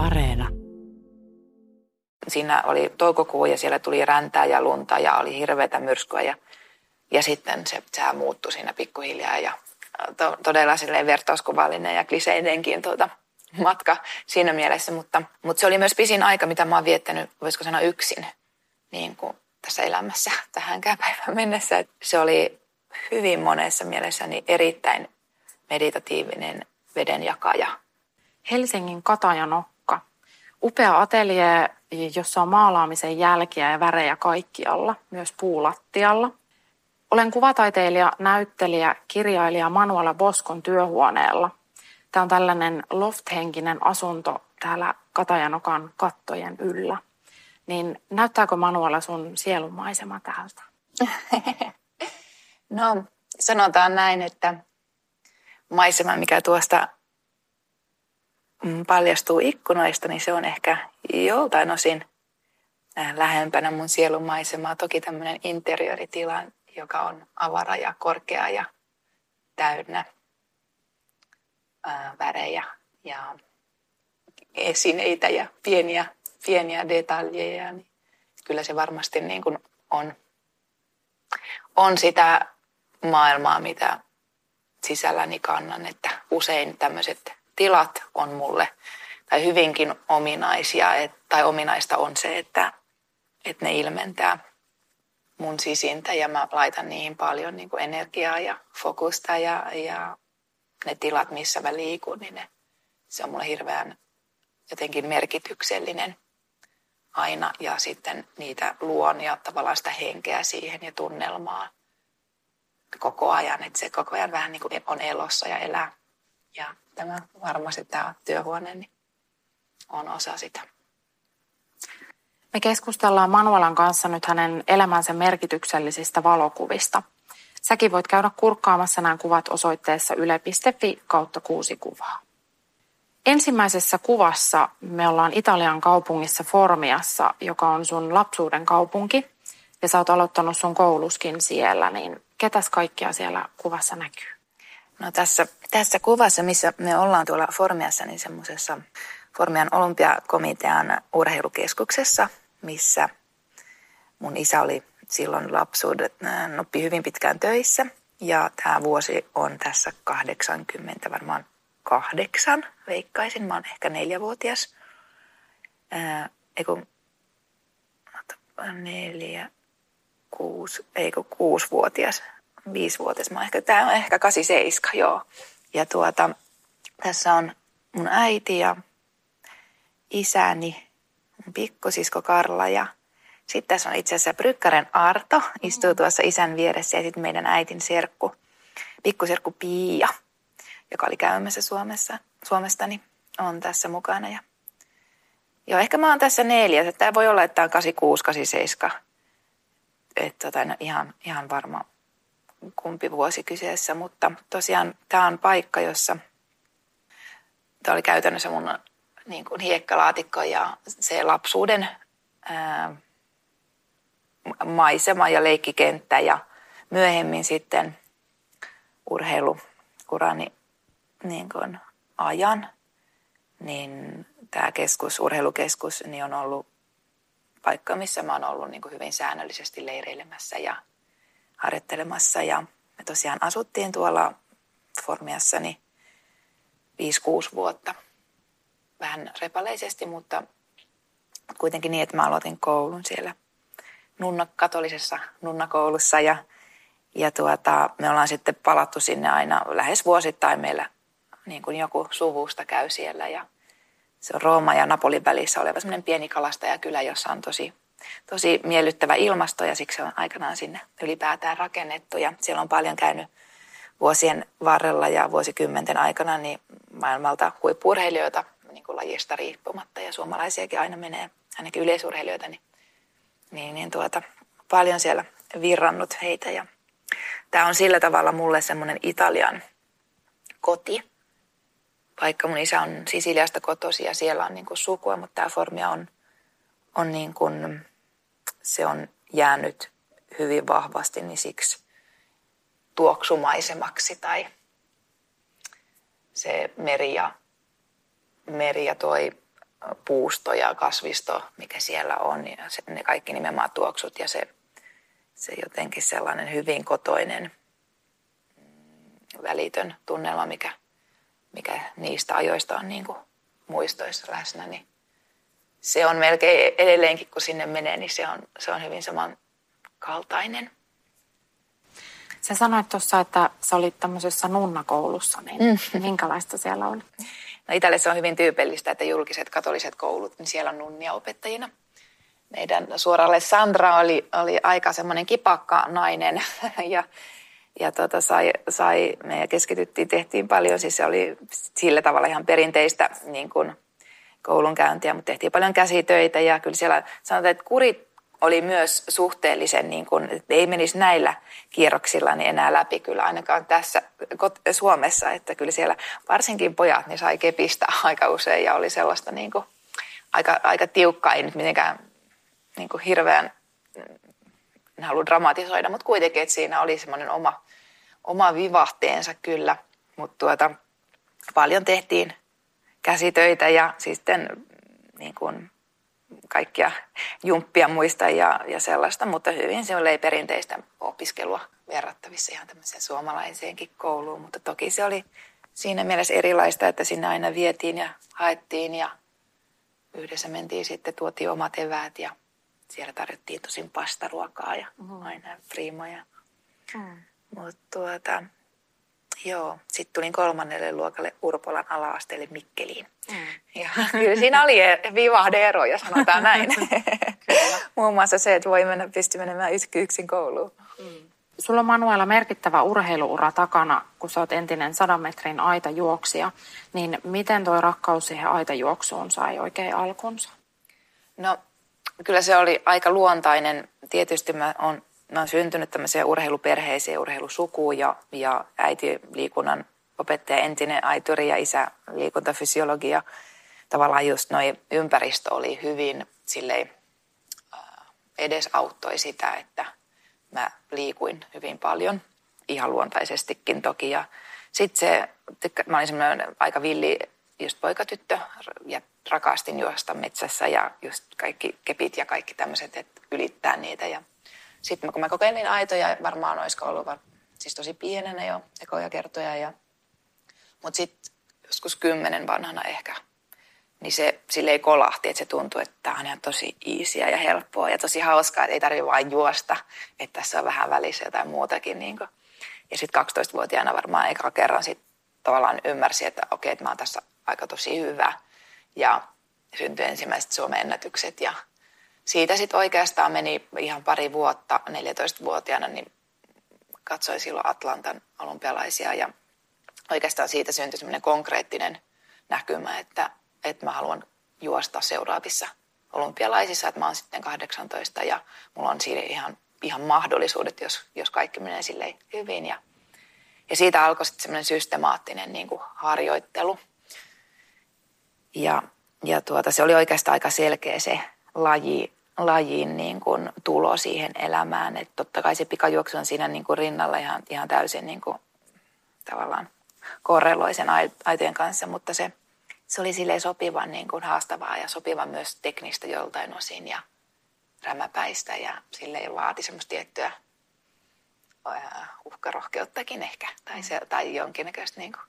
Areena. Siinä oli toukokuu ja siellä tuli räntää ja lunta ja oli hirveätä myrskyä ja, ja sitten se sää muuttui siinä pikkuhiljaa ja to, todella silleen vertauskuvallinen ja kliseinenkin tuota, matka siinä mielessä, mutta, mutta se oli myös pisin aika, mitä mä oon viettänyt, voisiko sanoa yksin niin kuin tässä elämässä tähänkään päivään mennessä. Se oli hyvin monessa mielessäni erittäin meditatiivinen vedenjakaja. Helsingin Katajanokka. Upea atelje, jossa on maalaamisen jälkiä ja värejä kaikkialla, myös puulattialla. Olen kuvataiteilija, näyttelijä, kirjailija Manuela Boskon työhuoneella. Tämä on tällainen loft-henkinen asunto täällä Katajanokan kattojen yllä. Niin näyttääkö Manuela sun sielumaisema täältä? No, sanotaan näin, että maisema, mikä tuosta paljastuu ikkunoista, niin se on ehkä joltain osin äh, lähempänä mun sielumaisemaa. Toki tämmöinen interiöritila, joka on avara ja korkea ja täynnä äh, värejä ja esineitä ja pieniä, pieniä detaljeja, niin kyllä se varmasti niin kuin on, on sitä maailmaa, mitä sisälläni kannan, että usein tämmöiset tilat on mulle tai hyvinkin ominaisia, et, tai ominaista on se, että, että ne ilmentää mun sisintä ja mä laitan niihin paljon niin kuin energiaa ja fokusta ja, ja ne tilat, missä mä liikun, niin ne, se on mulle hirveän jotenkin merkityksellinen aina ja sitten niitä luon ja tavallaan sitä henkeä siihen ja tunnelmaa koko ajan, että se koko ajan vähän niin kuin on elossa ja elää. Ja tämä varmasti tämä työhuone niin on osa sitä. Me keskustellaan Manuelan kanssa nyt hänen elämänsä merkityksellisistä valokuvista. Säkin voit käydä kurkkaamassa nämä kuvat osoitteessa yle.fi kautta kuusi kuvaa. Ensimmäisessä kuvassa me ollaan Italian kaupungissa Formiassa, joka on sun lapsuuden kaupunki. Ja sä oot aloittanut sun kouluskin siellä, niin ketäs kaikkia siellä kuvassa näkyy? No tässä, tässä kuvassa, missä me ollaan tuolla Formiassa, niin semmoisessa Formian olympiakomitean urheilukeskuksessa, missä mun isä oli silloin lapsuudet, noppi hyvin pitkään töissä. Ja tämä vuosi on tässä 80, varmaan kahdeksan, veikkaisin. Mä oon ehkä neljävuotias. Ää, eiku, neljä, kuusi, eikö kuusivuotias, viisivuotias. Mä ehkä, tää on ehkä 87, joo. Ja tuota, tässä on mun äiti ja isäni, mun pikkusisko Karla ja sitten tässä on itse asiassa Brykkären Arto, istuu tuossa isän vieressä ja sitten meidän äitin serkku, pikkuserkku Pia, joka oli käymässä Suomessa, Suomestani, on tässä mukana. Ja Joo, ehkä mä oon tässä neljäs. Tämä voi olla, että tämä on 86, 87 että tota, no ihan, ihan varma kumpi vuosi kyseessä, mutta tosiaan tämä on paikka, jossa tämä oli käytännössä mun niin kuin hiekkalaatikko ja se lapsuuden ää, maisema ja leikkikenttä ja myöhemmin sitten urheiluurani niin kuin ajan, niin tämä keskus, urheilukeskus, niin on ollut paikka, missä mä oon ollut niin kuin hyvin säännöllisesti leireilemässä ja harjoittelemassa. Ja me tosiaan asuttiin tuolla Formiassani 5-6 vuotta. Vähän repaleisesti, mutta kuitenkin niin, että mä aloitin koulun siellä nunna, katolisessa nunnakoulussa ja, ja tuota, me ollaan sitten palattu sinne aina lähes vuosittain meillä niin kuin joku suvusta käy siellä ja se on Rooma ja Napolin välissä oleva semmoinen pieni kalastajakylä, jossa on tosi, tosi miellyttävä ilmasto ja siksi se on aikanaan sinne ylipäätään rakennettu. Ja siellä on paljon käynyt vuosien varrella ja vuosikymmenten aikana niin maailmalta huippurheilijoita niin kuin lajista riippumatta ja suomalaisiakin aina menee, ainakin yleisurheilijoita, niin, niin, niin tuota, paljon siellä virrannut heitä. Ja tämä on sillä tavalla mulle semmoinen Italian koti, vaikka mun isä on Sisiliasta kotosi ja siellä on niin kuin sukua, mutta tämä Formia on, on niin kuin, se on jäänyt hyvin vahvasti niin siksi tuoksumaisemaksi tai se meri ja, meri ja toi puusto ja kasvisto, mikä siellä on ja se, ne kaikki nimenomaan tuoksut ja se, se jotenkin sellainen hyvin kotoinen mm, välitön tunnelma, mikä, mikä niistä ajoista on niin kuin muistoissa läsnä, niin se on melkein edelleenkin, kun sinne menee, niin se on, se on hyvin samankaltainen. Sä sanoit tuossa, että sä olit tämmöisessä nunnakoulussa, niin mm. minkälaista siellä oli? No Italiassa on hyvin tyypillistä, että julkiset katoliset koulut, niin siellä on nunnia opettajina. Meidän suoralle Sandra oli, oli aika semmoinen kipakka nainen ja, ja tota sai, sai, me keskityttiin, tehtiin paljon, siis se oli sillä tavalla ihan perinteistä niin kuin koulunkäyntiä, mutta tehtiin paljon käsitöitä ja kyllä siellä sanotaan, että kurit oli myös suhteellisen, niin kuin, että ei menisi näillä kierroksilla niin enää läpi kyllä ainakaan tässä Suomessa, että kyllä siellä varsinkin pojat niin sai kepistä aika usein ja oli sellaista niin kuin, aika, aika tiukkaa, ei nyt mitenkään niin kuin hirveän, en halua dramatisoida, mutta kuitenkin, että siinä oli semmoinen oma, oma vivahteensa kyllä, mutta tuota, paljon tehtiin käsitöitä ja sitten niin kuin, kaikkia jumppia muista ja, ja sellaista, mutta hyvin se oli perinteistä opiskelua verrattavissa ihan tämmöiseen suomalaiseenkin kouluun, mutta toki se oli siinä mielessä erilaista, että sinne aina vietiin ja haettiin ja yhdessä mentiin sitten, tuotiin omat eväät ja siellä tarjottiin tosin pastaruokaa ja mm. aina friimoja. Mm. Mutta tuota, Joo, sitten tulin kolmannelle luokalle Urpolan ala-asteelle Mikkeliin. Mm. Ja kyllä siinä oli vivahde-eroja, sanotaan näin. Muun muassa se, että voi mennä, pysty menemään yksin kouluun. Mm. Sulla on Manuela merkittävä urheiluura takana, kun sä oot entinen sadan metrin aitajuoksija. Niin miten tuo rakkaus siihen aitajuoksuun sai oikein alkunsa? No kyllä se oli aika luontainen. Tietysti mä oon mä oon syntynyt tämmöiseen urheiluperheeseen, urheilusukuun ja, ja äiti liikunnan opettaja, entinen aituri ja isä liikuntafysiologia. Tavallaan just noin ympäristö oli hyvin silleen, äh, edesauttoi sitä, että mä liikuin hyvin paljon, ihan luontaisestikin toki. Ja sitten se, mä olin semmoinen aika villi just poikatyttö ja rakastin juosta metsässä ja just kaikki kepit ja kaikki tämmöiset, että ylittää niitä. Ja sitten kun mä kokeilin aitoja, varmaan olisiko ollut var, siis tosi pienenä jo ekoja kertoja. Ja, mutta sitten joskus kymmenen vanhana ehkä, niin se sille ei kolahti, että se tuntui, että tämä on ihan tosi iisiä ja helppoa ja tosi hauskaa, että ei tarvitse vain juosta, että tässä on vähän välissä jotain muutakin. Niin kuin. Ja sitten 12-vuotiaana varmaan eka kerran sit tavallaan ymmärsi, että okei, että mä oon tässä aika tosi hyvä. Ja syntyi ensimmäiset Suomen ennätykset ja siitä sitten oikeastaan meni ihan pari vuotta, 14-vuotiaana, niin katsoin silloin Atlantan olympialaisia ja oikeastaan siitä syntyi semmoinen konkreettinen näkymä, että, että mä haluan juosta seuraavissa olympialaisissa, että mä oon sitten 18 ja mulla on siinä ihan, ihan mahdollisuudet, jos, jos kaikki menee silleen hyvin. Ja, ja siitä alkoi sitten semmoinen systemaattinen niin kuin harjoittelu. Ja, ja tuota, se oli oikeastaan aika selkeä se laji, lajin niin kuin tulo siihen elämään. Että totta kai se pikajuoksu on siinä niin kuin rinnalla ihan, ihan täysin niin kuin, tavallaan korreloi sen aitojen kanssa, mutta se, se oli sille sopivan niin kuin haastavaa ja sopivan myös teknistä joltain osin ja rämäpäistä ja sille vaati semmoista tiettyä uhkarohkeuttakin ehkä tai, se, tai jonkinnäköistä niin kuin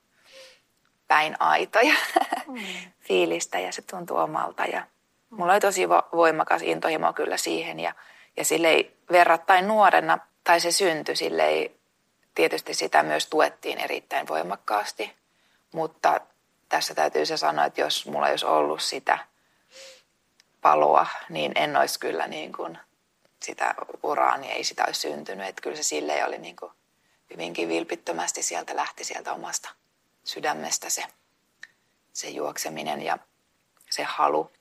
päin aitoja mm. fiilistä ja se tuntuu omalta ja Mulla oli tosi voimakas intohimo kyllä siihen ja, ja ei verrattain nuorena, tai se syntyi, ei tietysti sitä myös tuettiin erittäin voimakkaasti. Mutta tässä täytyy se sanoa, että jos mulla ei olisi ollut sitä paloa, niin en olisi kyllä niin kuin sitä uraa, niin ei sitä olisi syntynyt. Että kyllä se sille oli niin kuin hyvinkin vilpittömästi sieltä lähti sieltä omasta sydämestä se, se juokseminen ja se halu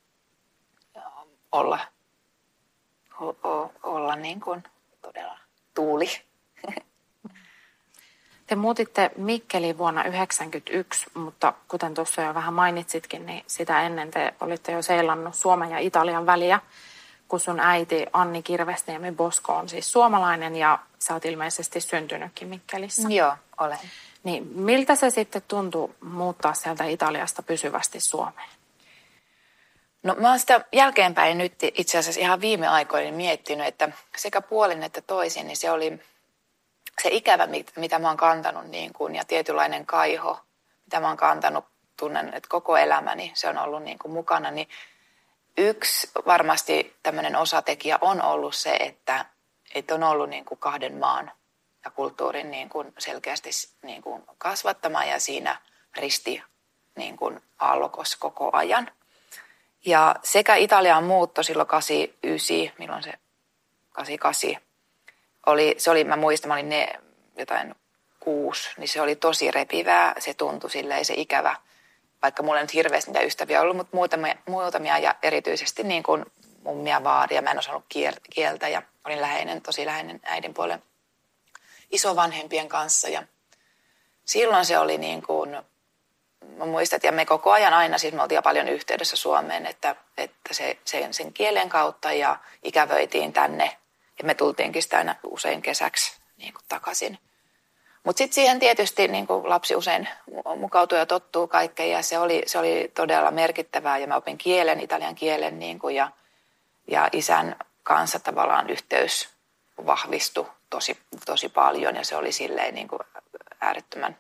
olla, o, o, olla niin kuin todella tuuli. Te muutitte Mikkeliin vuonna 1991, mutta kuten tuossa jo vähän mainitsitkin, niin sitä ennen te olitte jo seilannut Suomen ja Italian väliä, kun sun äiti Anni Kirvesniemi Bosko on siis suomalainen ja sä oot ilmeisesti syntynytkin Mikkelissä. Joo, olen. Niin miltä se sitten tuntui muuttaa sieltä Italiasta pysyvästi Suomeen? No mä oon sitä jälkeenpäin nyt itse asiassa ihan viime aikoina miettinyt, että sekä puolin että toisin, niin se oli se ikävä, mitä mä oon kantanut niin kuin, ja tietynlainen kaiho, mitä mä oon kantanut, tunnen, että koko elämäni se on ollut niin kuin mukana, niin yksi varmasti tämmöinen osatekijä on ollut se, että, että on ollut niin kuin kahden maan ja kulttuurin niin kuin selkeästi niin kuin kasvattama ja siinä risti niin kuin aallokossa koko ajan. Ja sekä Italian muutto silloin 89, milloin se 88, oli, se oli, mä muistan, mä olin ne jotain kuusi, niin se oli tosi repivää, se tuntui silleen se ikävä, vaikka mulla ei nyt hirveästi niitä ystäviä ollut, mutta muutamia, muutamia ja erityisesti niin kuin mummia vaaria, mä en osannut kieltä ja olin läheinen, tosi läheinen äidin puolen isovanhempien kanssa. Ja silloin se oli niin kuin, mä muistan, että ja me koko ajan aina, siis me oltiin paljon yhteydessä Suomeen, että, että se, sen, sen kielen kautta ja ikävöitiin tänne. Ja me tultiinkin sitä aina usein kesäksi niin kuin takaisin. Mutta sitten siihen tietysti niin kuin lapsi usein mukautuu ja tottuu kaikkeen. Ja se oli, se oli todella merkittävää. Ja mä opin kielen, italian kielen niin kuin ja, ja isän kanssa tavallaan yhteys vahvistui tosi, tosi paljon. Ja se oli silleen niin kuin äärettömän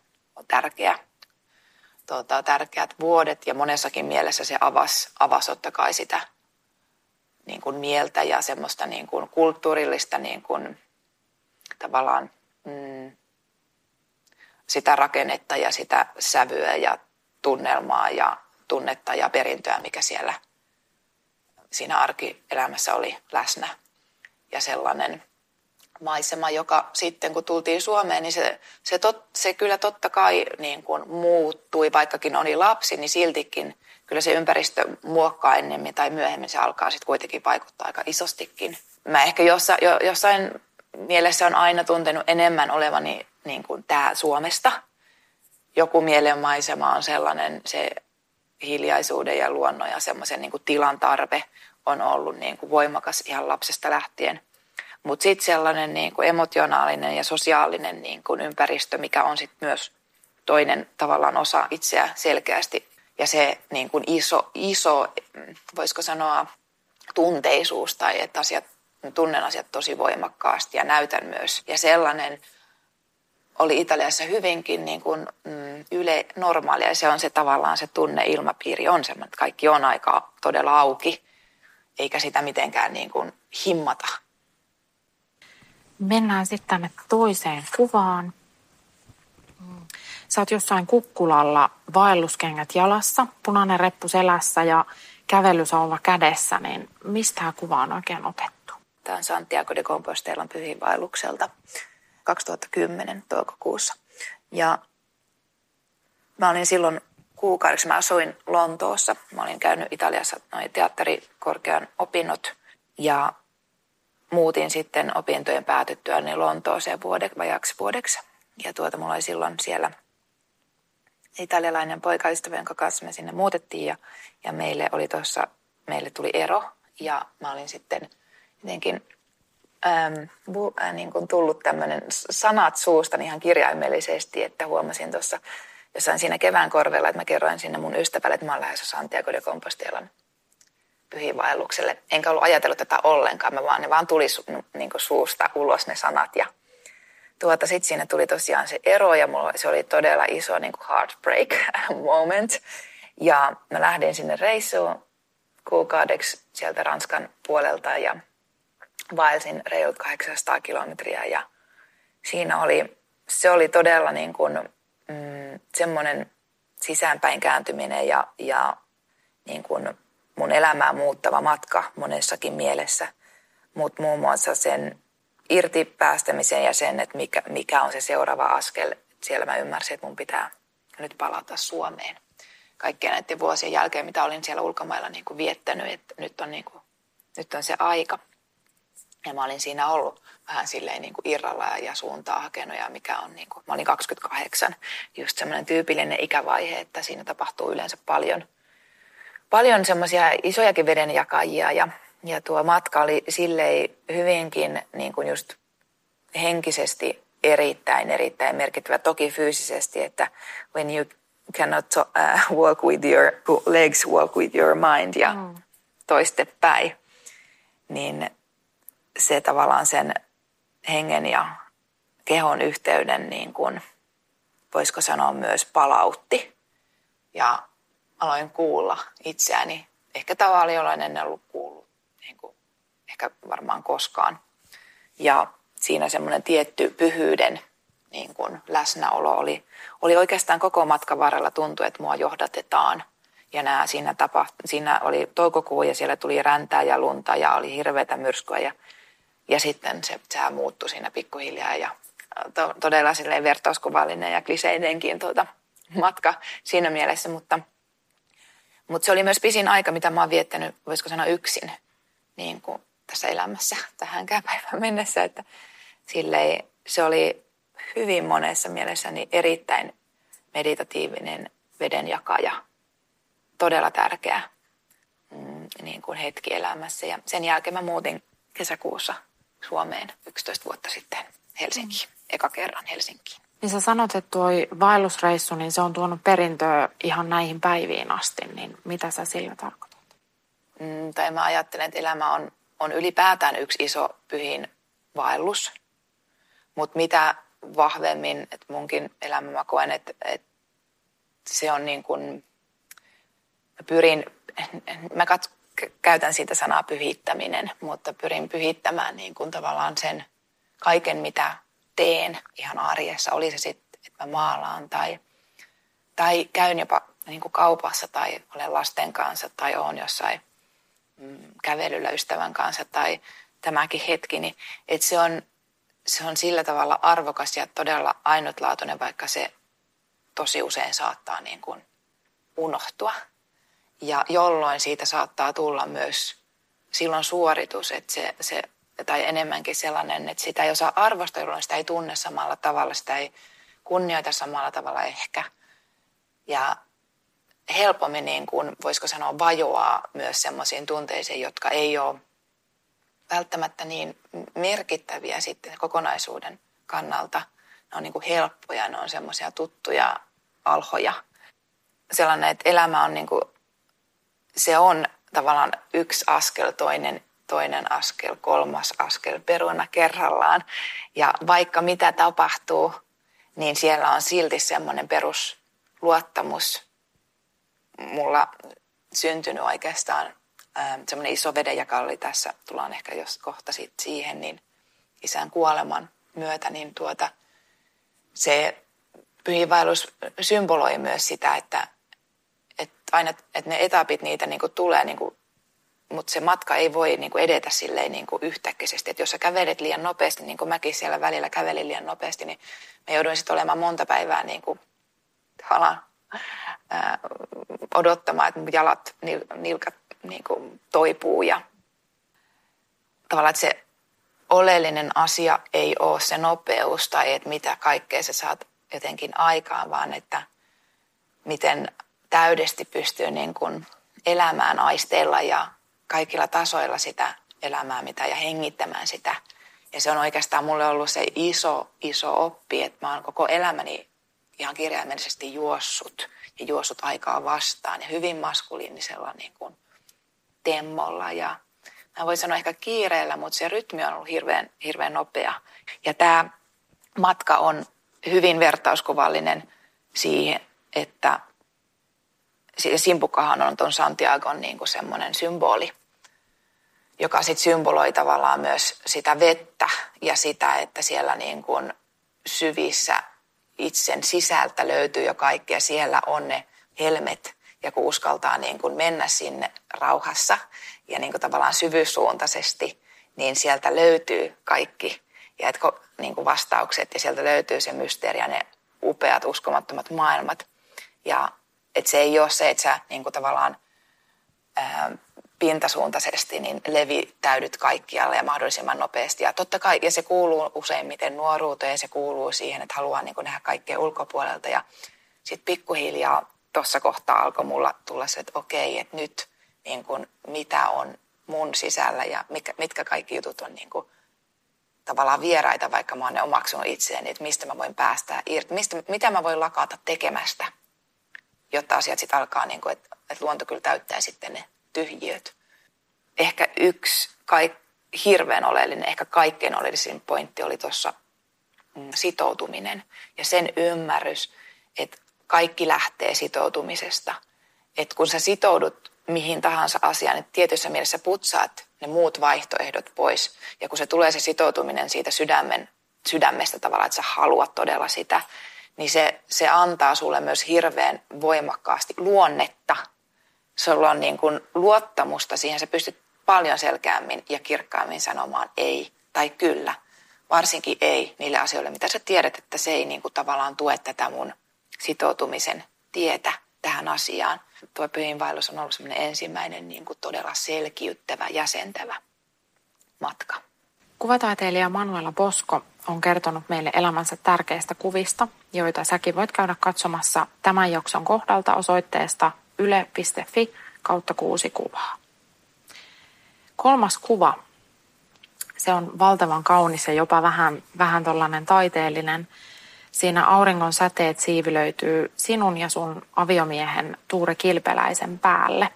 tärkeä, tota, tärkeät vuodet ja monessakin mielessä se avasi, avasi totta kai sitä niin kuin mieltä ja semmoista niin kuin kulttuurillista niin kuin, tavallaan mm, sitä rakennetta ja sitä sävyä ja tunnelmaa ja tunnetta ja perintöä, mikä siellä siinä arkielämässä oli läsnä. Ja sellainen maisema, joka sitten kun tultiin Suomeen, niin se, se, tot, se kyllä totta kai niin kuin muuttui, vaikkakin oli lapsi, niin siltikin kyllä se ympäristö muokkaa ennemmin tai myöhemmin se alkaa sitten kuitenkin vaikuttaa aika isostikin. Mä ehkä jossa, jo, jossain mielessä on aina tuntenut enemmän olevani niin kuin tää Suomesta. Joku mielenmaisema on sellainen, se hiljaisuuden ja luonnon ja semmoisen niin tilan tarve on ollut niin kuin voimakas ihan lapsesta lähtien. Mutta sitten sellainen niin kuin emotionaalinen ja sosiaalinen niin kuin ympäristö, mikä on sitten myös toinen tavallaan osa itseä selkeästi. Ja se niin kuin iso, iso, voisiko sanoa, tunteisuus tai että asiat, tunnen asiat tosi voimakkaasti ja näytän myös. Ja sellainen oli Italiassa hyvinkin niin kuin, mm, yle normaalia ja se on se tavallaan se tunneilmapiiri on semmoinen, että kaikki on aika todella auki eikä sitä mitenkään niin kuin himmata Mennään sitten tänne toiseen kuvaan. Sä oot jossain kukkulalla vaelluskengät jalassa, punainen reppu selässä ja kävelysauva kädessä, niin mistä tämä kuva on oikein otettu? Tämä on Santiago de Compostelan pyhiinvaellukselta 2010 toukokuussa. Ja mä olin silloin kuukaudeksi, mä asuin Lontoossa. Mä olin käynyt Italiassa noin teatterikorkean opinnot ja muutin sitten opintojen päätyttyä niin Lontooseen vuodeksi, vajaksi vuodeksi. Ja tuota, mulla oli silloin siellä italialainen poikaystävä, jonka kanssa me sinne muutettiin ja, ja meille oli tuossa, meille tuli ero ja mä olin sitten jotenkin äm, bu, äh, niin kuin tullut tämmöinen sanat suusta ihan kirjaimellisesti, että huomasin tuossa jossain siinä kevään korvella, että mä kerroin sinne mun ystävälle, että mä oon lähdössä Santiago de Compostelan pyhiinvaellukselle. Enkä ollut ajatellut tätä ollenkaan, mä vaan, ne vaan tuli su, niin suusta ulos ne sanat. Ja tuota, sitten siinä tuli tosiaan se ero ja mulla, se oli todella iso niin kuin heartbreak moment. Ja mä lähdin sinne reissuun kuukaudeksi sieltä Ranskan puolelta ja vaelsin reilut 800 kilometriä ja siinä oli, se oli todella niin kuin, mm, semmoinen sisäänpäin kääntyminen ja, ja niin kuin mun elämää muuttava matka monessakin mielessä, mutta muun muassa sen irti päästämisen ja sen, että mikä, mikä on se seuraava askel. Siellä mä ymmärsin, että mun pitää nyt palata Suomeen. Kaikkien näiden vuosien jälkeen, mitä olin siellä ulkomailla niin kuin viettänyt, että nyt on, niin kuin, nyt on se aika. Ja mä olin siinä ollut vähän silleen niin kuin irralla ja suuntaa hakenut ja mikä on niin kuin, mä olin 28, just semmoinen tyypillinen ikävaihe, että siinä tapahtuu yleensä paljon – paljon semmoisia isojakin vedenjakajia ja, ja tuo matka oli silleen hyvinkin niin kuin just henkisesti erittäin, erittäin merkittävä. Toki fyysisesti, että when you cannot uh, walk with your legs, walk with your mind. Ja, mm. toistepäin, niin se tavallaan sen hengen ja kehon yhteyden, niin kuin, voisiko sanoa myös palautti. Ja aloin kuulla itseäni, ehkä tavalla, jolla en ennen ollut kuullut, niin kuin, ehkä varmaan koskaan. Ja siinä semmoinen tietty pyhyyden niin kuin läsnäolo oli, oli oikeastaan koko matkan varrella tuntui, että mua johdatetaan. Ja nämä siinä, tapa, siinä oli toukokuu ja siellä tuli räntää ja lunta ja oli hirveätä myrskyä ja, ja sitten se sää muuttui siinä pikkuhiljaa ja to, todella silleen vertauskuvallinen ja kliseidenkin tuota, matka siinä mielessä, mutta, mutta se oli myös pisin aika, mitä mä oon viettänyt, voisiko sanoa yksin niin kuin tässä elämässä tähänkään päivään mennessä, että silleen, se oli hyvin monessa mielessäni erittäin meditatiivinen vedenjakaja. Todella tärkeä mm, niin kuin hetki elämässä. Ja sen jälkeen mä muutin kesäkuussa Suomeen 11 vuotta sitten Helsinkiin. Mm. Eka kerran Helsinkiin. Niin sä sanot, että tuo vaellusreissu, niin se on tuonut perintöä ihan näihin päiviin asti, niin mitä sä sillä tarkoitat? Mm, tai mä ajattelen, että elämä on, on ylipäätään yksi iso pyhin vaellus. Mutta mitä vahvemmin, että munkin elämä mä koen, että, että se on niin kuin, mä pyrin, mä kats, käytän siitä sanaa pyhittäminen, mutta pyrin pyhittämään niin kuin tavallaan sen kaiken, mitä teen ihan arjessa. Oli se sitten, että mä maalaan tai, tai käyn jopa niin kuin kaupassa tai olen lasten kanssa tai on jossain mm, kävelyllä ystävän kanssa tai tämäkin hetki, niin että se on, se on sillä tavalla arvokas ja todella ainutlaatuinen, vaikka se tosi usein saattaa niin kuin unohtua. Ja jolloin siitä saattaa tulla myös silloin suoritus, että se, se, tai enemmänkin sellainen, että sitä ei osaa arvostaa, jolloin sitä ei tunne samalla tavalla, sitä ei kunnioita samalla tavalla ehkä. Ja helpommin, niin kuin, voisiko sanoa, vajoaa myös sellaisiin tunteisiin, jotka ei ole välttämättä niin merkittäviä sitten kokonaisuuden kannalta. Ne on niin kuin helppoja, ne on semmoisia tuttuja alhoja. Sellainen, että elämä on niin kuin, se on tavallaan yksi askel, toinen, toinen askel, kolmas askel peruna kerrallaan. Ja vaikka mitä tapahtuu, niin siellä on silti semmoinen perusluottamus mulla syntynyt oikeastaan Ähm, semmoinen iso vedenjakalli tässä, tullaan ehkä jos kohta siihen, niin isän kuoleman myötä, niin tuota, se pyhiinvaellus symboloi myös sitä, että, että aina että ne etapit niitä niin kuin tulee, niin kuin, mutta se matka ei voi niin kuin edetä silleen niin kuin yhtäkkiisesti. Että jos sä kävelet liian nopeasti, niin kuin mäkin siellä välillä kävelin liian nopeasti, niin mä jouduin sitten olemaan monta päivää niin kuin, ää, odottamaan, että mun jalat, nilkat niin kuin toipuu ja tavallaan, että se oleellinen asia ei ole se nopeus tai että mitä kaikkea sä saat jotenkin aikaan, vaan että miten täydesti pystyy niin kuin elämään aisteella ja kaikilla tasoilla sitä elämää mitä ja hengittämään sitä. Ja se on oikeastaan mulle ollut se iso, iso oppi, että mä oon koko elämäni ihan kirjaimellisesti juossut ja juossut aikaa vastaan ja hyvin maskuliinisella niin kuin temmolla ja mä voin sanoa ehkä kiireellä, mutta se rytmi on ollut hirveän, hirveän nopea. Ja tämä matka on hyvin vertauskuvallinen siihen, että Simpukahan on tuon Santiagon niin kuin semmoinen symboli, joka sitten symboloi tavallaan myös sitä vettä ja sitä, että siellä niin kuin syvissä itsen sisältä löytyy jo kaikkea. Siellä on ne helmet ja kun uskaltaa niin kuin mennä sinne rauhassa ja niin kuin tavallaan syvyyssuuntaisesti, niin sieltä löytyy kaikki ja et, niin kuin vastaukset ja sieltä löytyy se mysteeri ja ne upeat, uskomattomat maailmat. Ja että se ei ole se, että sä niin kuin tavallaan ää, pintasuuntaisesti niin levitäydyt kaikkialle ja mahdollisimman nopeasti. Ja totta kai, ja se kuuluu useimmiten nuoruuteen, se kuuluu siihen, että haluaa niin nähdä kaikkea ulkopuolelta. Ja sitten pikkuhiljaa tuossa kohtaa alkoi mulla tulla se, että okei, että nyt niin kuin, mitä on mun sisällä ja mitkä, mitkä kaikki jutut on niin kuin, tavallaan vieraita, vaikka mä oon ne omaksunut itseäni, että mistä mä voin päästä irti, mistä, mitä mä voin lakata tekemästä, jotta asiat sitten alkaa, niin kuin, että, että luonto kyllä täyttää sitten ne tyhjiöt. ehkä yksi kaik, hirveän oleellinen, ehkä kaikkein oleellisin pointti oli tuossa mm, sitoutuminen ja sen ymmärrys, että kaikki lähtee sitoutumisesta. Että kun sä sitoudut mihin tahansa asiaan, niin tietyssä mielessä putsaat ne muut vaihtoehdot pois. Ja kun se tulee se sitoutuminen siitä sydämen, sydämestä tavallaan, että sä haluat todella sitä, niin se, se antaa sulle myös hirveän voimakkaasti luonnetta. Sulla on niin kuin luottamusta siihen, sä pystyt paljon selkeämmin ja kirkkaammin sanomaan ei tai kyllä. Varsinkin ei niille asioille, mitä sä tiedät, että se ei niin kuin tavallaan tue tätä mun sitoutumisen tietä tähän asiaan. Tuo pyhinvaellus on ollut semmoinen ensimmäinen niin kuin todella selkiyttävä, jäsentävä matka. Kuvataiteilija Manuela Bosko on kertonut meille elämänsä tärkeistä kuvista, joita säkin voit käydä katsomassa tämän jakson kohdalta osoitteesta yle.fi kautta kuusi kuvaa. Kolmas kuva, se on valtavan kaunis ja jopa vähän, vähän tollainen taiteellinen. Siinä auringon säteet siivilöityy sinun ja sun aviomiehen Tuure Kilpeläisen päälle.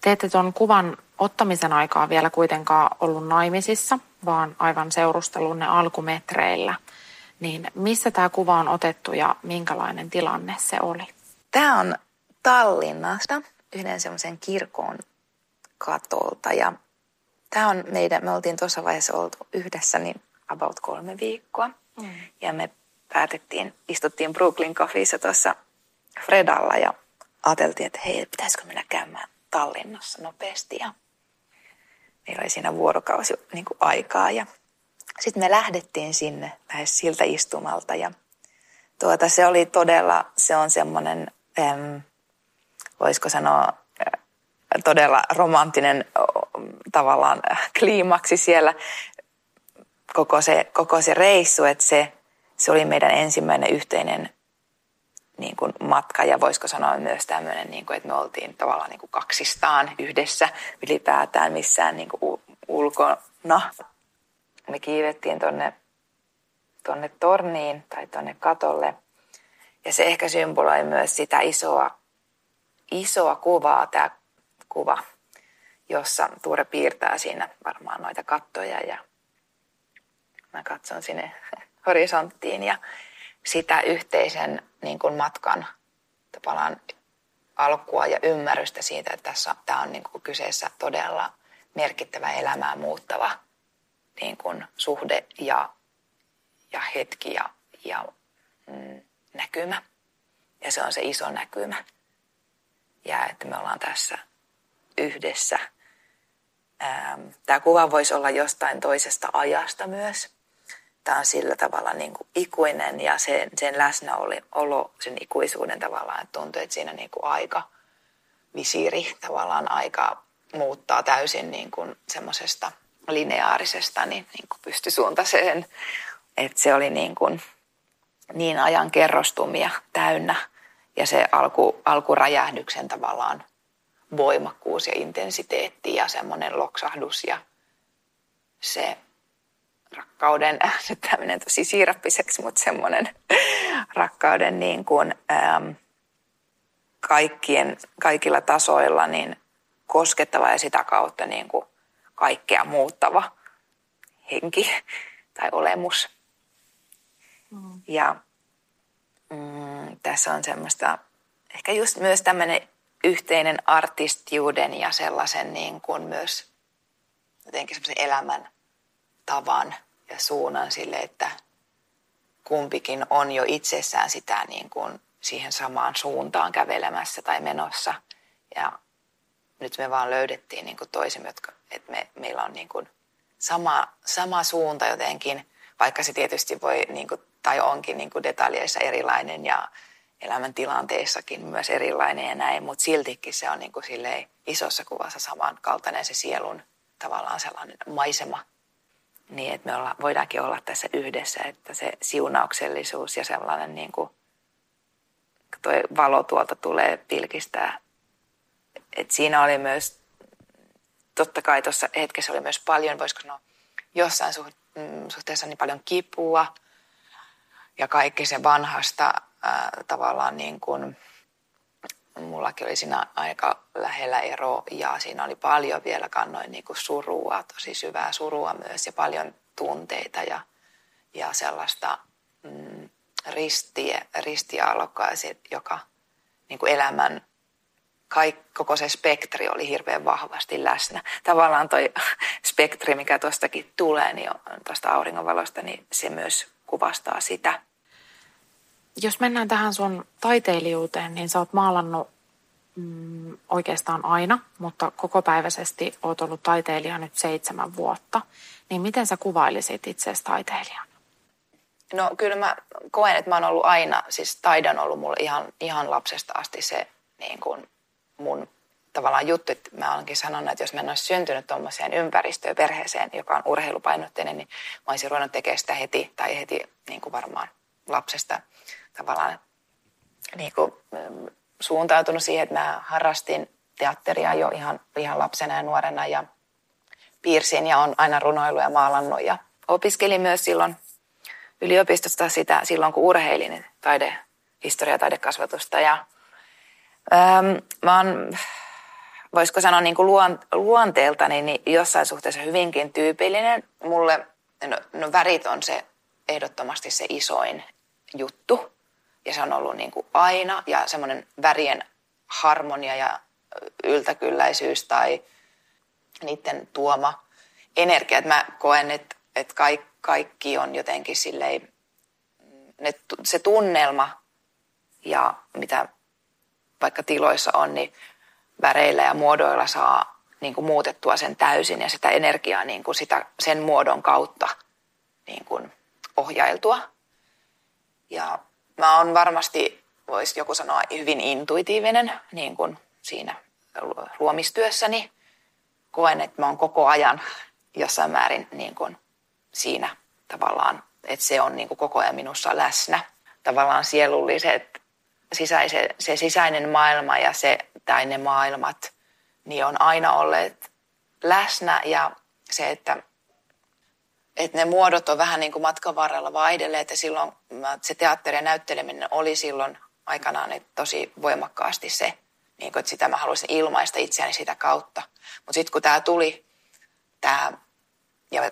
Te ette tuon kuvan ottamisen aikaa vielä kuitenkaan ollut naimisissa, vaan aivan seurustelunne alkumetreillä. Niin missä tämä kuva on otettu ja minkälainen tilanne se oli? Tämä on Tallinnasta yhden semmoisen kirkon katolta ja tämä on meidän, me oltiin tuossa vaiheessa oltu yhdessä niin about kolme viikkoa. Mm. Ja me päätettiin, istuttiin Brooklyn Coffeeissa tuossa Fredalla ja ajateltiin, että hei, pitäisikö mennä käymään Tallinnassa nopeasti. Ja meillä oli siinä vuorokausi niin kuin aikaa ja sitten me lähdettiin sinne lähes siltä istumalta ja tuota, se oli todella, se on semmoinen, äm, voisiko sanoa, todella romanttinen tavallaan kliimaksi siellä. Koko se, koko se reissu, että se, se oli meidän ensimmäinen yhteinen niin kuin matka. Ja voisiko sanoa myös tämmöinen, niin kuin, että me oltiin tavallaan niin kuin kaksistaan yhdessä ylipäätään missään niin kuin ulkona. Me kiivettiin tonne, tonne torniin tai tonne katolle. Ja se ehkä symboloi myös sitä isoa, isoa kuvaa, tämä kuva, jossa Tuure piirtää siinä varmaan noita kattoja ja mä katson sinne horisonttiin ja sitä yhteisen niin kuin matkan tavallaan alkua ja ymmärrystä siitä, että tässä tämä on niin kuin kyseessä todella merkittävä elämää muuttava niin kuin suhde ja, ja hetki ja, ja mm, näkymä. Ja se on se iso näkymä. Ja että me ollaan tässä yhdessä. Tämä kuva voisi olla jostain toisesta ajasta myös tämä on sillä tavalla niin kuin ikuinen ja sen, sen läsnäolo sen ikuisuuden tavallaan, että tuntuu, että siinä niin kuin aika, visiiri tavallaan aika muuttaa täysin niin kuin semmoisesta lineaarisesta niin, niin kuin pystysuuntaiseen. Että se oli niin, kuin, niin ajan kerrostumia täynnä ja se alku, alkuräjähdyksen tavallaan voimakkuus ja intensiteetti ja semmoinen loksahdus ja se rakkauden, menee tosi siirappiseksi, mutta semmoinen rakkauden niin kuin, äm, kaikkien, kaikilla tasoilla niin koskettava ja sitä kautta niin kuin kaikkea muuttava henki tai olemus. Mm. Ja mm, tässä on semmoista, ehkä just myös tämmöinen yhteinen artistiuden ja sellaisen niin kuin myös jotenkin semmoisen elämän tavan ja suunnan sille, että kumpikin on jo itsessään sitä niin kuin siihen samaan suuntaan kävelemässä tai menossa. Ja nyt me vaan löydettiin niin kuin toisemme, jotka, että me, meillä on niin kuin sama, sama suunta jotenkin, vaikka se tietysti voi niin kuin, tai onkin niin kuin detaljeissa erilainen ja elämäntilanteissakin myös erilainen ja näin, mutta siltikin se on niin kuin isossa kuvassa samankaltainen se sielun tavallaan sellainen maisema niin, että me olla, voidaankin olla tässä yhdessä, että se siunauksellisuus ja sellainen niin kuin, toi valo tuolta tulee pilkistää. Et siinä oli myös, totta kai tuossa hetkessä oli myös paljon, voisiko sanoa, jossain mm, suhteessa niin paljon kipua ja kaikki se vanhasta ää, tavallaan niin kuin, mullakin oli siinä aika lähellä ero ja siinä oli paljon vielä kannoin niin kuin surua, tosi syvää surua myös ja paljon tunteita ja, ja sellaista mm, ristiä, ristiaalokkaa, joka niin kuin elämän kaik, koko se spektri oli hirveän vahvasti läsnä. Tavallaan toi spektri, mikä tuostakin tulee, niin tuosta auringonvalosta, niin se myös kuvastaa sitä. Jos mennään tähän sun taiteilijuuteen, niin sä oot maalannut mm, oikeastaan aina, mutta kokopäiväisesti oot ollut taiteilija nyt seitsemän vuotta. Niin miten sä kuvailisit itseäsi taiteilijana? No kyllä mä koen, että mä oon ollut aina, siis taide on ollut mulle ihan, ihan lapsesta asti se niin kuin mun tavallaan juttu, että mä olenkin sanonut, että jos mä en olisi syntynyt tuommoiseen ympäristöön, perheeseen, joka on urheilupainotteinen, niin mä olisin ruvennut tekemään sitä heti, tai heti niin kuin varmaan lapsesta tavallaan niin kuin, mm, suuntautunut siihen, että mä harrastin teatteria jo ihan, ihan lapsena ja nuorena ja piirsin ja on aina runoilu ja maalannut ja opiskelin myös silloin yliopistosta sitä silloin, kun urheilin taide, historia- ja taidekasvatusta ja Ähm, mä oon, voisiko sanoa niin kuin luon, luonteeltani niin jossain suhteessa hyvinkin tyypillinen. Mulle no, no värit on se ehdottomasti se isoin juttu. Ja se on ollut niin kuin aina. Ja semmoinen värien harmonia ja yltäkylläisyys tai niiden tuoma energia. Että mä koen, että, että kaikki, kaikki on jotenkin silleen, ne, se tunnelma ja mitä vaikka tiloissa on, niin väreillä ja muodoilla saa niin kuin muutettua sen täysin ja sitä energiaa niin kuin sitä, sen muodon kautta niin kuin ohjailtua. Ja mä oon varmasti, voisi joku sanoa, hyvin intuitiivinen niin kuin siinä luomistyössäni. Koen, että mä oon koko ajan jossain määrin niin kuin siinä tavallaan, että se on niin kuin koko ajan minussa läsnä. Tavallaan sielulliset sisäise, se sisäinen maailma ja se, tai ne maailmat, niin on aina olleet läsnä ja se, että, että ne muodot on vähän niin kuin matkan varrella vaihdelleet ja silloin se teatteri ja näytteleminen oli silloin aikanaan että tosi voimakkaasti se, niin kuin, että sitä mä haluaisin ilmaista itseäni sitä kautta. Mutta sitten kun tämä tuli, tämä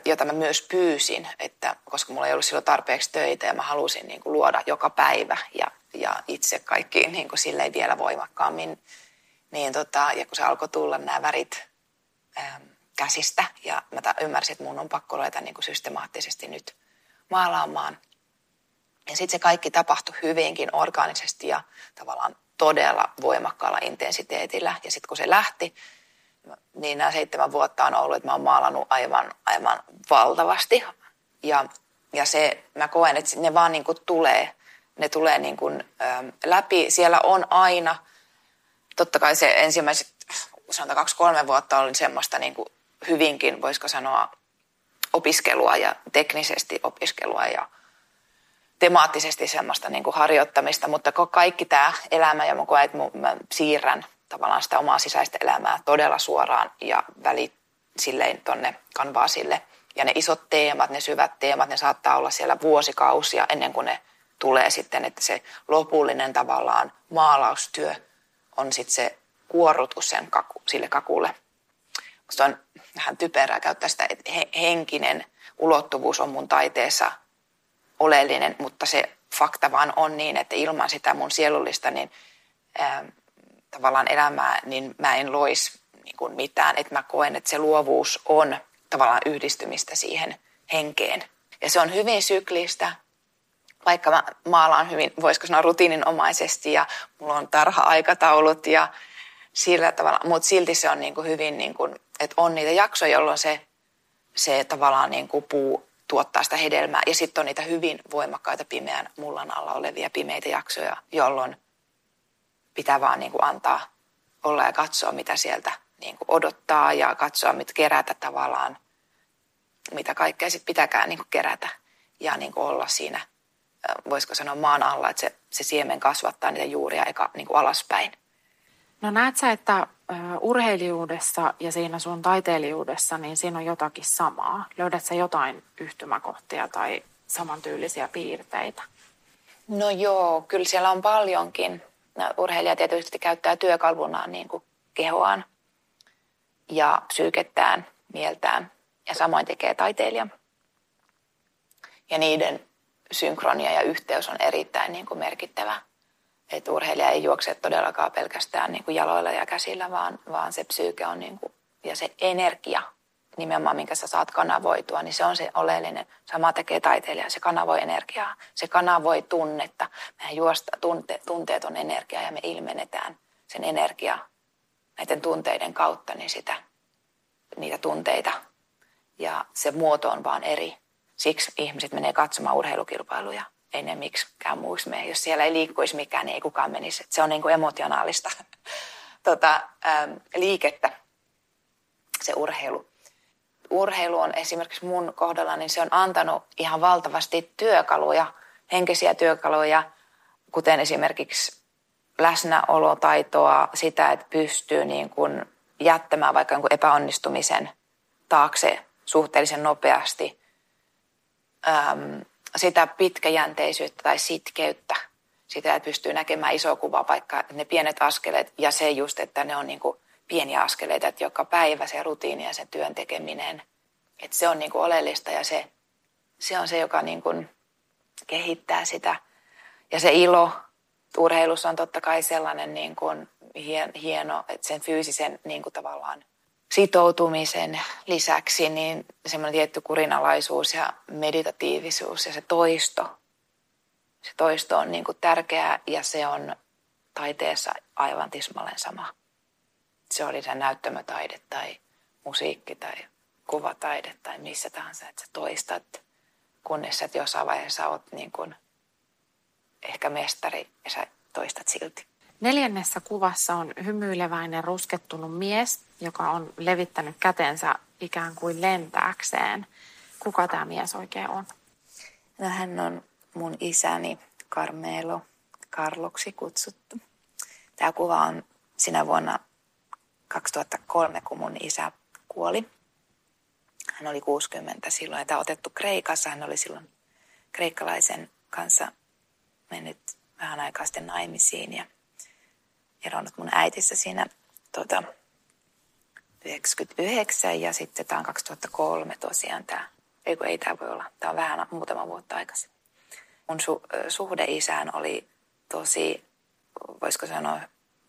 jota mä myös pyysin, että koska mulla ei ollut silloin tarpeeksi töitä ja mä halusin niin kuin luoda joka päivä ja, ja itse kaikki niin kuin silleen vielä voimakkaammin, niin tota, ja kun se alkoi tulla nämä värit ähm, käsistä ja mä ymmärsin, että mun on pakko ruveta niin kuin systemaattisesti nyt maalaamaan. Ja sitten se kaikki tapahtui hyvinkin orgaanisesti ja tavallaan todella voimakkaalla intensiteetillä. Ja sitten kun se lähti, niin nämä seitsemän vuotta on ollut, että mä oon maalannut aivan, aivan valtavasti. Ja, ja se, mä koen, että ne vaan niin kuin tulee, ne tulee niin kuin, ä, läpi. Siellä on aina, totta kai se ensimmäiset, sanotaan kaksi-kolme vuotta oli semmoista niin kuin hyvinkin, voisiko sanoa, opiskelua ja teknisesti opiskelua ja temaattisesti semmoista niin kuin harjoittamista, mutta kaikki tämä elämä ja mä koen, että mä siirrän tavallaan sitä omaa sisäistä elämää todella suoraan ja väli silleen tonne kanvaasille. Ja ne isot teemat, ne syvät teemat, ne saattaa olla siellä vuosikausia ennen kuin ne tulee sitten, että se lopullinen tavallaan maalaustyö on sitten se kuorrutus sen kaku, sille kakulle. Se on vähän typerää käyttää sitä, että henkinen ulottuvuus on mun taiteessa oleellinen, mutta se fakta vaan on niin, että ilman sitä mun sielullista, niin tavallaan elämää, niin mä en lois niin kuin mitään. Että mä koen, että se luovuus on tavallaan yhdistymistä siihen henkeen. Ja se on hyvin syklistä, vaikka mä maalaan hyvin, voisiko sanoa rutiininomaisesti ja mulla on tarha-aikataulut ja sillä tavalla, mutta silti se on niin kuin hyvin, niin kuin, että on niitä jaksoja, jolloin se, se tavallaan niin kuin puu tuottaa sitä hedelmää. Ja sitten on niitä hyvin voimakkaita pimeän mullan alla olevia pimeitä jaksoja, jolloin pitää vaan niin kuin antaa olla ja katsoa, mitä sieltä niin kuin odottaa ja katsoa, mitä kerätä tavallaan, mitä kaikkea sitten pitääkään niin kuin kerätä ja niin kuin olla siinä, voisiko sanoa maan alla, että se, se siemen kasvattaa niitä juuria eka niin kuin alaspäin. No näet sä, että urheilijuudessa ja siinä sun taiteilijuudessa, niin siinä on jotakin samaa. Löydät sä jotain yhtymäkohtia tai samantyylisiä piirteitä? No joo, kyllä siellä on paljonkin no, urheilija tietysti käyttää työkalvunaan niin kuin kehoaan ja psyykettään, mieltään ja samoin tekee taiteilija. Ja niiden synkronia ja yhteys on erittäin niin kuin merkittävä. Että urheilija ei juokse todellakaan pelkästään niin kuin jaloilla ja käsillä, vaan, vaan se psyyke on niin kuin, ja se energia nimenomaan, minkä sä saat kanavoitua, niin se on se oleellinen. Sama tekee taiteilija, se kanavoi energiaa, se kanavoi tunnetta. Mehän juosta, tunte, tunteet on energiaa ja me ilmennetään sen energia näiden tunteiden kautta, niin sitä, niitä tunteita. Ja se muoto on vaan eri. Siksi ihmiset menee katsomaan urheilukilpailuja. Ei ne miksikään muuksi mene. Jos siellä ei liikkuisi mikään, niin ei kukaan menisi. Se on niin kuin emotionaalista tota, ähm, liikettä, se urheilu urheilu on esimerkiksi mun kohdalla, niin se on antanut ihan valtavasti työkaluja, henkisiä työkaluja, kuten esimerkiksi läsnäolotaitoa, sitä, että pystyy niin kuin jättämään vaikka jonkun epäonnistumisen taakse suhteellisen nopeasti. Öm, sitä pitkäjänteisyyttä tai sitkeyttä, sitä, että pystyy näkemään iso kuva, vaikka ne pienet askeleet ja se just, että ne on niin kuin pieniä askeleita, että joka päivä se rutiini ja se työn tekeminen, että se on niin kuin oleellista ja se, se on se, joka niin kuin kehittää sitä. Ja se ilo urheilussa on totta kai sellainen niin kuin hieno, että sen fyysisen niin kuin tavallaan sitoutumisen lisäksi niin semmoinen tietty kurinalaisuus ja meditatiivisuus ja se toisto. Se toisto on niin kuin tärkeää ja se on taiteessa aivan tismalleen sama se oli se näyttämötaide tai musiikki tai kuvataide tai missä tahansa, että sä toistat, kunnes sä jossain vaiheessa oot niin kuin ehkä mestari ja sä toistat silti. Neljännessä kuvassa on hymyileväinen ruskettunut mies, joka on levittänyt kätensä ikään kuin lentääkseen. Kuka tämä mies oikein on? No hän on mun isäni Carmelo Karloksi kutsuttu. Tämä kuva on sinä vuonna 2003, kun mun isä kuoli. Hän oli 60 silloin ja tämä on otettu Kreikassa. Hän oli silloin kreikkalaisen kanssa mennyt vähän aikaa sitten naimisiin ja eronnut mun äitissä siinä tuota, 99 ja sitten tämä on 2003 tosiaan tämä, ei kun ei tämä voi olla, tämä on vähän muutama vuotta aikaisemmin. Mun su, suhde isään oli tosi, voisiko sanoa,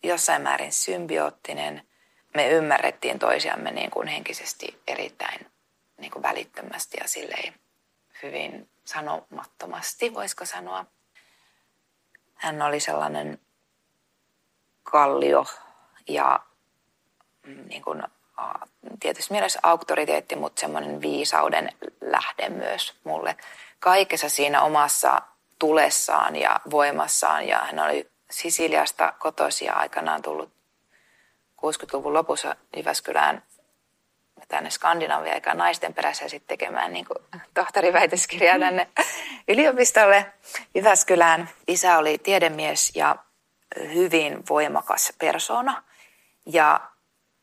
jossain määrin symbioottinen me ymmärrettiin toisiamme niin kuin henkisesti erittäin niin kuin välittömästi ja silleen hyvin sanomattomasti, voisiko sanoa. Hän oli sellainen kallio ja mm, niin kuin, tietysti mielessä auktoriteetti, mutta semmoinen viisauden lähde myös mulle. Kaikessa siinä omassa tulessaan ja voimassaan ja hän oli Sisiliasta kotoisia aikanaan tullut 60-luvun lopussa Jyväskylään tänne Skandinavia eikä naisten perässä sitten tekemään niin tohtoriväitöskirjaa tänne yliopistolle Jyväskylään. Isä oli tiedemies ja hyvin voimakas persona ja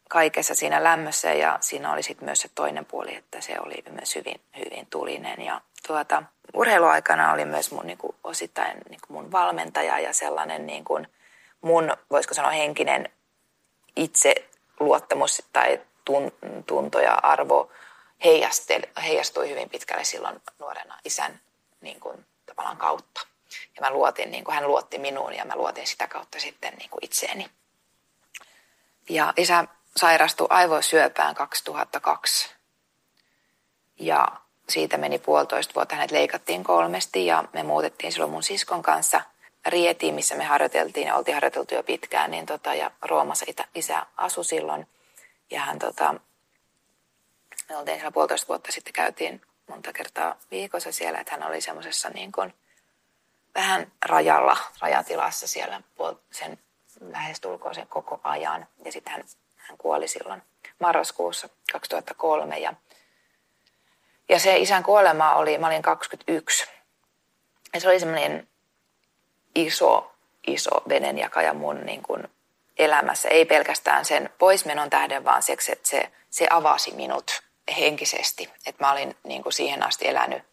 kaikessa siinä lämmössä ja siinä oli sitten myös se toinen puoli, että se oli myös hyvin, hyvin tulinen. Ja tuota, urheiluaikana oli myös mun niin kuin, osittain niin kuin mun valmentaja ja sellainen niin kuin, mun, voisiko sanoa, henkinen itse luottamus tai tunto ja arvo heijastui hyvin pitkälle silloin nuorena isän niin kuin, tavallaan kautta. Ja mä luotin, niin kuin hän luotti minuun ja mä luotin sitä kautta sitten niin kuin itseeni. Ja isä sairastui aivosyöpään 2002. Ja siitä meni puolitoista vuotta. Hänet leikattiin kolmesti ja me muutettiin silloin mun siskon kanssa – Rietiin, missä me harjoiteltiin ja oltiin harjoiteltu jo pitkään, niin tota, ja Roomassa itä, isä asui silloin. Ja hän, tota, me oltiin siellä puolitoista vuotta sitten, käytiin monta kertaa viikossa siellä, että hän oli semmoisessa niin kuin vähän rajalla, rajatilassa siellä sen lähestulkoon sen koko ajan. Ja sitten hän, hän kuoli silloin marraskuussa 2003 ja, ja se isän kuolema oli, mä olin 21. Ja se oli semmoinen iso, iso venenjakaja mun niin kuin elämässä. Ei pelkästään sen poismenon tähden, vaan siksi, että se, se avasi minut henkisesti. Että mä olin niin kuin siihen asti elänyt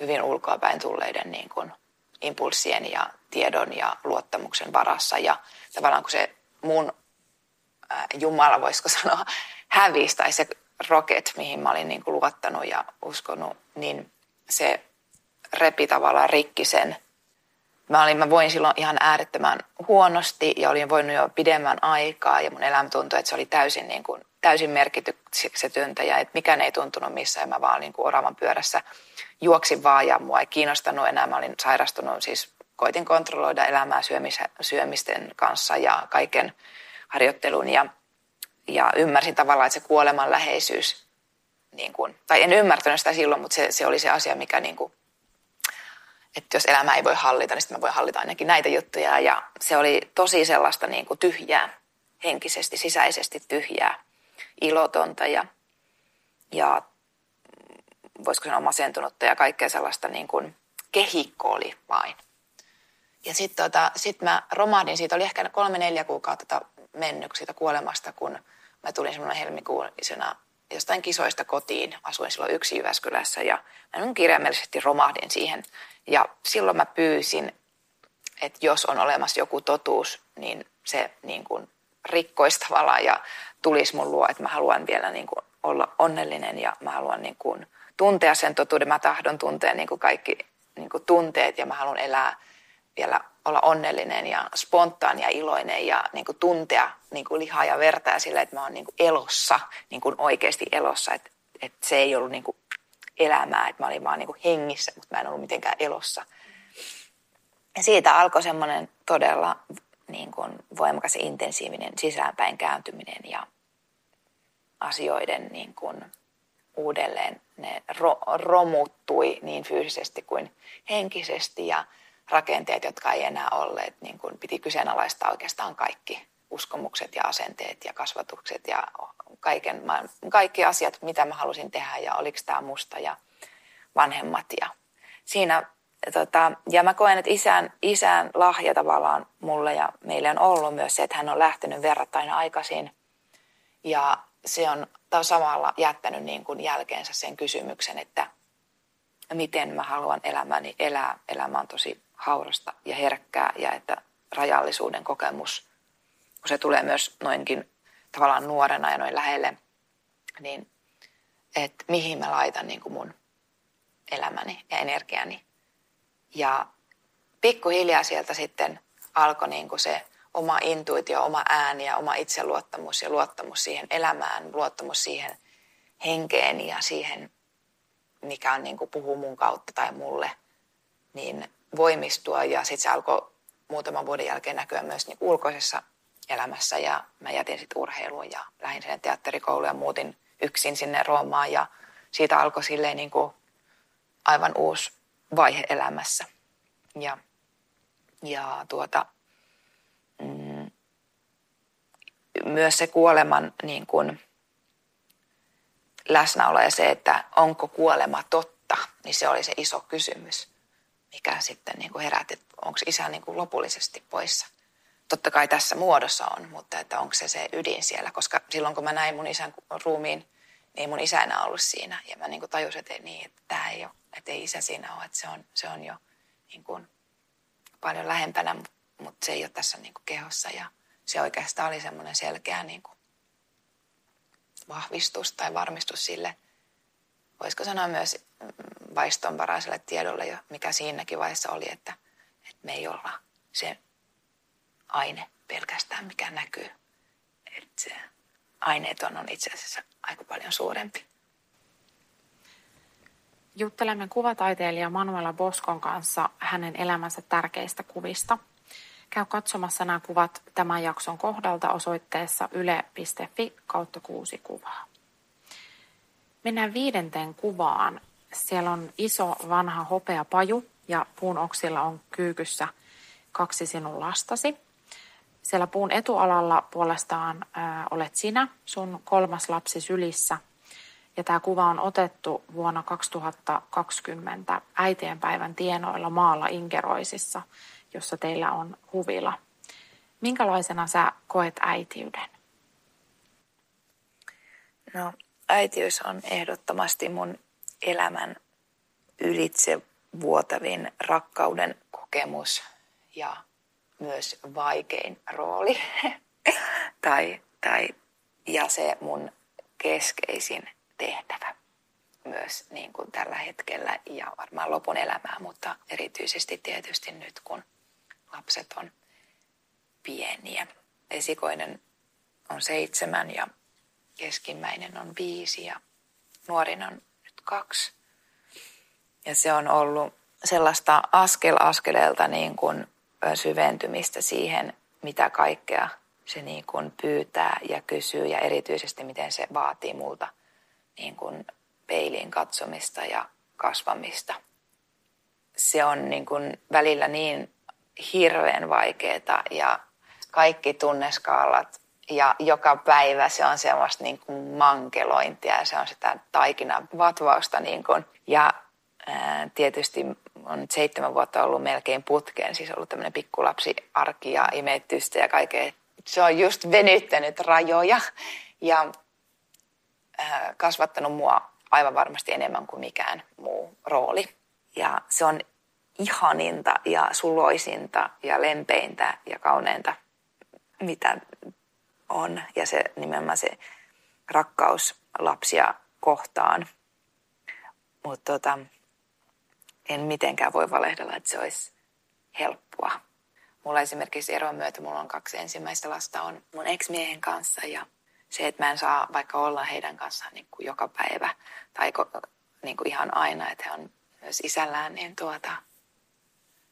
hyvin ulkoapäin tulleiden niin kuin impulssien ja tiedon ja luottamuksen varassa. Ja tavallaan kun se mun ää, Jumala, voisiko sanoa, hävisi tai se rocket, mihin mä olin niin kuin luottanut ja uskonut, niin se repi tavallaan rikki sen. Mä, olin, mä voin silloin ihan äärettömän huonosti ja olin voinut jo pidemmän aikaa ja mun elämä tuntui, että se oli täysin, niin kuin, täysin merkityksetöntä ja että mikään ei tuntunut missään. Mä vaan niin kuin oravan pyörässä juoksin vaan ja mua ei kiinnostanut enää. Mä olin sairastunut, siis koitin kontrolloida elämää syömisten kanssa ja kaiken harjoittelun ja, ja ymmärsin tavallaan, että se kuoleman läheisyys, niin kuin, tai en ymmärtänyt sitä silloin, mutta se, se oli se asia, mikä niin kuin, että jos elämä ei voi hallita, niin sitten mä voin hallita ainakin näitä juttuja. Ja se oli tosi sellaista niin kuin tyhjää, henkisesti, sisäisesti tyhjää, ilotonta ja, ja voisiko sanoa masentunutta ja kaikkea sellaista niin kuin kehikko oli vain. Ja sitten tota, sit mä romahdin, siitä oli ehkä kolme-neljä kuukautta mennyt siitä kuolemasta, kun mä tulin semmoinen helmikuulisena jostain kisoista kotiin. Asuin silloin yksi Jyväskylässä ja mä kirjaimellisesti romahdin siihen. Ja silloin mä pyysin, että jos on olemassa joku totuus, niin se niin kuin rikkoisi tavallaan ja tulisi mun luo, että mä haluan vielä niin kuin olla onnellinen ja mä haluan niin kuin tuntea sen totuuden. Mä tahdon tuntea niin kuin kaikki niin kuin tunteet ja mä haluan elää vielä olla onnellinen ja spontaani ja iloinen ja niin kuin tuntea niin kuin lihaa ja verta ja sillä, että mä oon niin kuin elossa, niin kuin oikeasti elossa. Että, että se ei ollut niin kuin elämää, että mä olin vaan niin kuin hengissä, mutta mä en ollut mitenkään elossa. Ja siitä alkoi semmoinen todella niin kuin voimakas ja intensiivinen sisäänpäin kääntyminen ja asioiden niin kuin uudelleen ne ro- romuttui niin fyysisesti kuin henkisesti ja rakenteet, jotka ei enää olleet, niin kuin piti kyseenalaistaa oikeastaan kaikki uskomukset ja asenteet ja kasvatukset ja kaiken, kaikki asiat, mitä mä halusin tehdä ja oliko tämä musta ja vanhemmat. Ja siinä, tota, ja mä koen, että isän, isän lahja tavallaan mulle ja meille on ollut myös se, että hän on lähtenyt verrattain aikaisin ja se on samalla jättänyt niin kuin jälkeensä sen kysymyksen, että miten mä haluan elämäni elää. Elämä on tosi haurasta ja herkkää ja että rajallisuuden kokemus, kun se tulee myös noinkin tavallaan nuorena ja noin lähelle, niin että mihin mä laitan niin kuin mun elämäni ja energiani. Ja pikkuhiljaa sieltä sitten alkoi niin kuin se oma intuitio, oma ääni ja oma itseluottamus ja luottamus siihen elämään, luottamus siihen henkeen ja siihen, mikä on niin kuin puhuu mun kautta tai mulle, niin voimistua ja sitten se alkoi muutaman vuoden jälkeen näkyä myös niin ulkoisessa elämässä ja mä jätin sitten urheiluun ja lähdin sinne teatterikouluun ja muutin yksin sinne Roomaan ja siitä alkoi silleen niin kuin aivan uusi vaihe elämässä. Ja, ja tuota, mm, myös se kuoleman niin kuin läsnäolo ja se, että onko kuolema totta, niin se oli se iso kysymys mikä sitten niin kuin herätti, että onko isä niin kuin lopullisesti poissa. Totta kai tässä muodossa on, mutta että onko se se ydin siellä, koska silloin kun mä näin mun isän ruumiin, niin mun isä enää ollut siinä. Ja mä niin kuin tajusin, että, niin, että tämä ei ole, että ei isä siinä ole, että se on, se on jo niin kuin paljon lähempänä, mutta se ei ole tässä niin kuin kehossa. Ja se oikeastaan oli semmoinen selkeä niin kuin vahvistus tai varmistus sille, voisiko sanoa myös vaistonvaraiselle tiedolle, mikä siinäkin vaiheessa oli, että, että me ei olla se aine pelkästään, mikä näkyy. Että se aineeton on itse asiassa aika paljon suurempi. Juttelemme kuvataiteilija Manuela Boskon kanssa hänen elämänsä tärkeistä kuvista. Käy katsomassa nämä kuvat tämän jakson kohdalta osoitteessa yle.fi kautta kuusi kuvaa. Mennään viidenteen kuvaan, siellä on iso vanha hopea paju ja puun oksilla on kyykyssä kaksi sinun lastasi. Siellä puun etualalla puolestaan ää, olet sinä, sun kolmas lapsi sylissä. Ja tämä kuva on otettu vuonna 2020 äitienpäivän tienoilla maalla Inkeroisissa, jossa teillä on huvila. Minkälaisena sä koet äitiyden? No, äitiys on ehdottomasti mun elämän ylitse vuotavin rakkauden kokemus ja myös vaikein rooli. tai, tai, ja se mun keskeisin tehtävä myös niin kuin tällä hetkellä ja varmaan lopun elämää, mutta erityisesti tietysti nyt, kun lapset on pieniä. Esikoinen on seitsemän ja keskimmäinen on viisi ja nuorin on nyt kaksi. Ja se on ollut sellaista askel askeleelta niin kuin syventymistä siihen, mitä kaikkea se niin kuin pyytää ja kysyy ja erityisesti miten se vaatii multa niin kuin peiliin katsomista ja kasvamista. Se on niin kuin välillä niin hirveän vaikeaa ja kaikki tunneskaalat ja joka päivä se on semmoista niin kuin mankelointia ja se on sitä taikina vatvausta. Niin kuin. Ja ää, tietysti on seitsemän vuotta ollut melkein putkeen, siis ollut tämmöinen pikkulapsi arki ja imetystä ja kaikkea. Se on just venyttänyt rajoja ja ää, kasvattanut mua aivan varmasti enemmän kuin mikään muu rooli. Ja se on ihaninta ja suloisinta ja lempeintä ja kauneinta, mitä on. Ja se nimenomaan se rakkaus lapsia kohtaan. Mutta tota, en mitenkään voi valehdella, että se olisi helppoa. Mulla esimerkiksi eron myötä, mulla on kaksi ensimmäistä lasta, on mun ex-miehen kanssa ja se, että mä en saa vaikka olla heidän kanssaan niin kuin joka päivä tai niin kuin ihan aina, että he on myös isällään, niin tuota,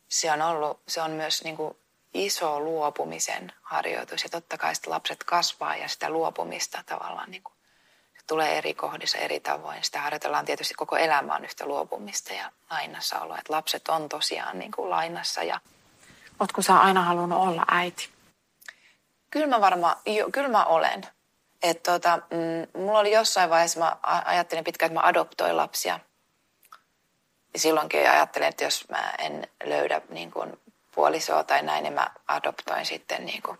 se on ollut, se on myös niin kuin iso luopumisen harjoitus. Ja totta kai sitten lapset kasvaa ja sitä luopumista tavallaan niin kuin, se tulee eri kohdissa eri tavoin. Sitä harjoitellaan tietysti koko elämä on yhtä luopumista ja lainassa oloa. Että lapset on tosiaan niin kuin lainassa. Ja... Oletko sä aina halunnut olla äiti? Kyllä mä varmaan, kyllä mä olen. Että tota, mm, mulla oli jossain vaiheessa, mä ajattelin pitkään, että mä adoptoin lapsia. Ja silloinkin ajattelin, että jos mä en löydä niin kuin puolisoa tai näin, niin mä adoptoin sitten. Niin kuin.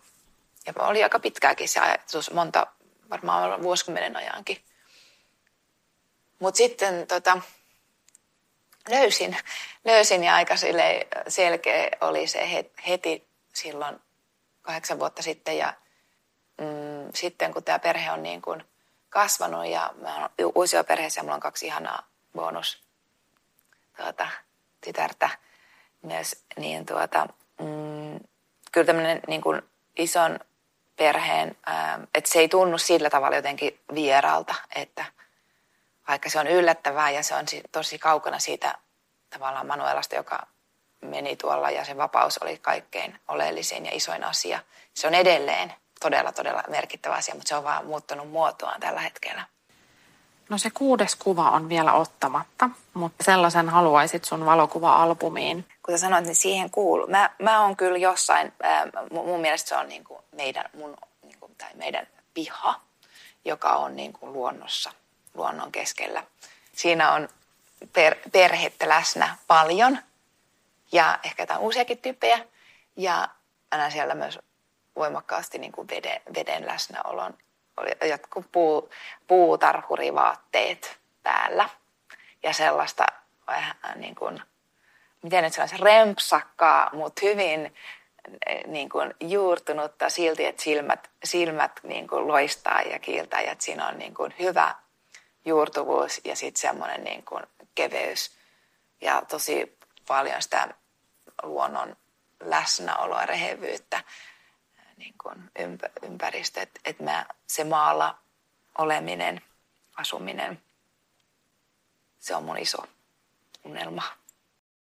Ja oli aika pitkääkin se ajatus, monta, varmaan vuosikymmenen ajankin. Mutta sitten tota, löysin, löysin ja aika selkeä oli se heti silloin kahdeksan vuotta sitten. Ja mm, sitten kun tämä perhe on niin kuin kasvanut ja mä oon uusioperheessä ja mulla on kaksi ihanaa bonus tuota, tytärtä myös, niin tuota, mm, kyllä tämmöinen niin kuin ison perheen, että se ei tunnu sillä tavalla jotenkin vieralta, että vaikka se on yllättävää ja se on tosi kaukana siitä tavallaan Manuelasta, joka meni tuolla ja se vapaus oli kaikkein oleellisin ja isoin asia. Se on edelleen todella, todella merkittävä asia, mutta se on vaan muuttunut muotoaan tällä hetkellä. No se kuudes kuva on vielä ottamatta, mutta sellaisen haluaisit sun valokuva-albumiin. Kuten sanoit, niin siihen kuuluu. Mä, mä oon kyllä jossain, ää, mun mielestä se on niin kuin meidän, mun, niin kuin, tai meidän piha, joka on niin kuin luonnossa, luonnon keskellä. Siinä on per, perhettä läsnä paljon ja ehkä jotain uusiakin tyyppejä. Ja aina siellä myös voimakkaasti niin kuin veden, veden läsnäolon. Oli jotkut puu, puutarhurivaatteet päällä. Ja sellaista vähän niin kuin, miten nyt sanoisi, rempsakkaa, mutta hyvin niin kuin juurtunutta silti, että silmät, silmät niin kuin loistaa ja kiiltää. Ja että siinä on niin kuin hyvä juurtuvuus ja sitten semmoinen niin kuin keveys. Ja tosi paljon sitä luonnon läsnäoloa, rehevyyttä niin kuin ympä, ympäristö, että, että mä, se maalla oleminen, asuminen, se on mun iso unelma.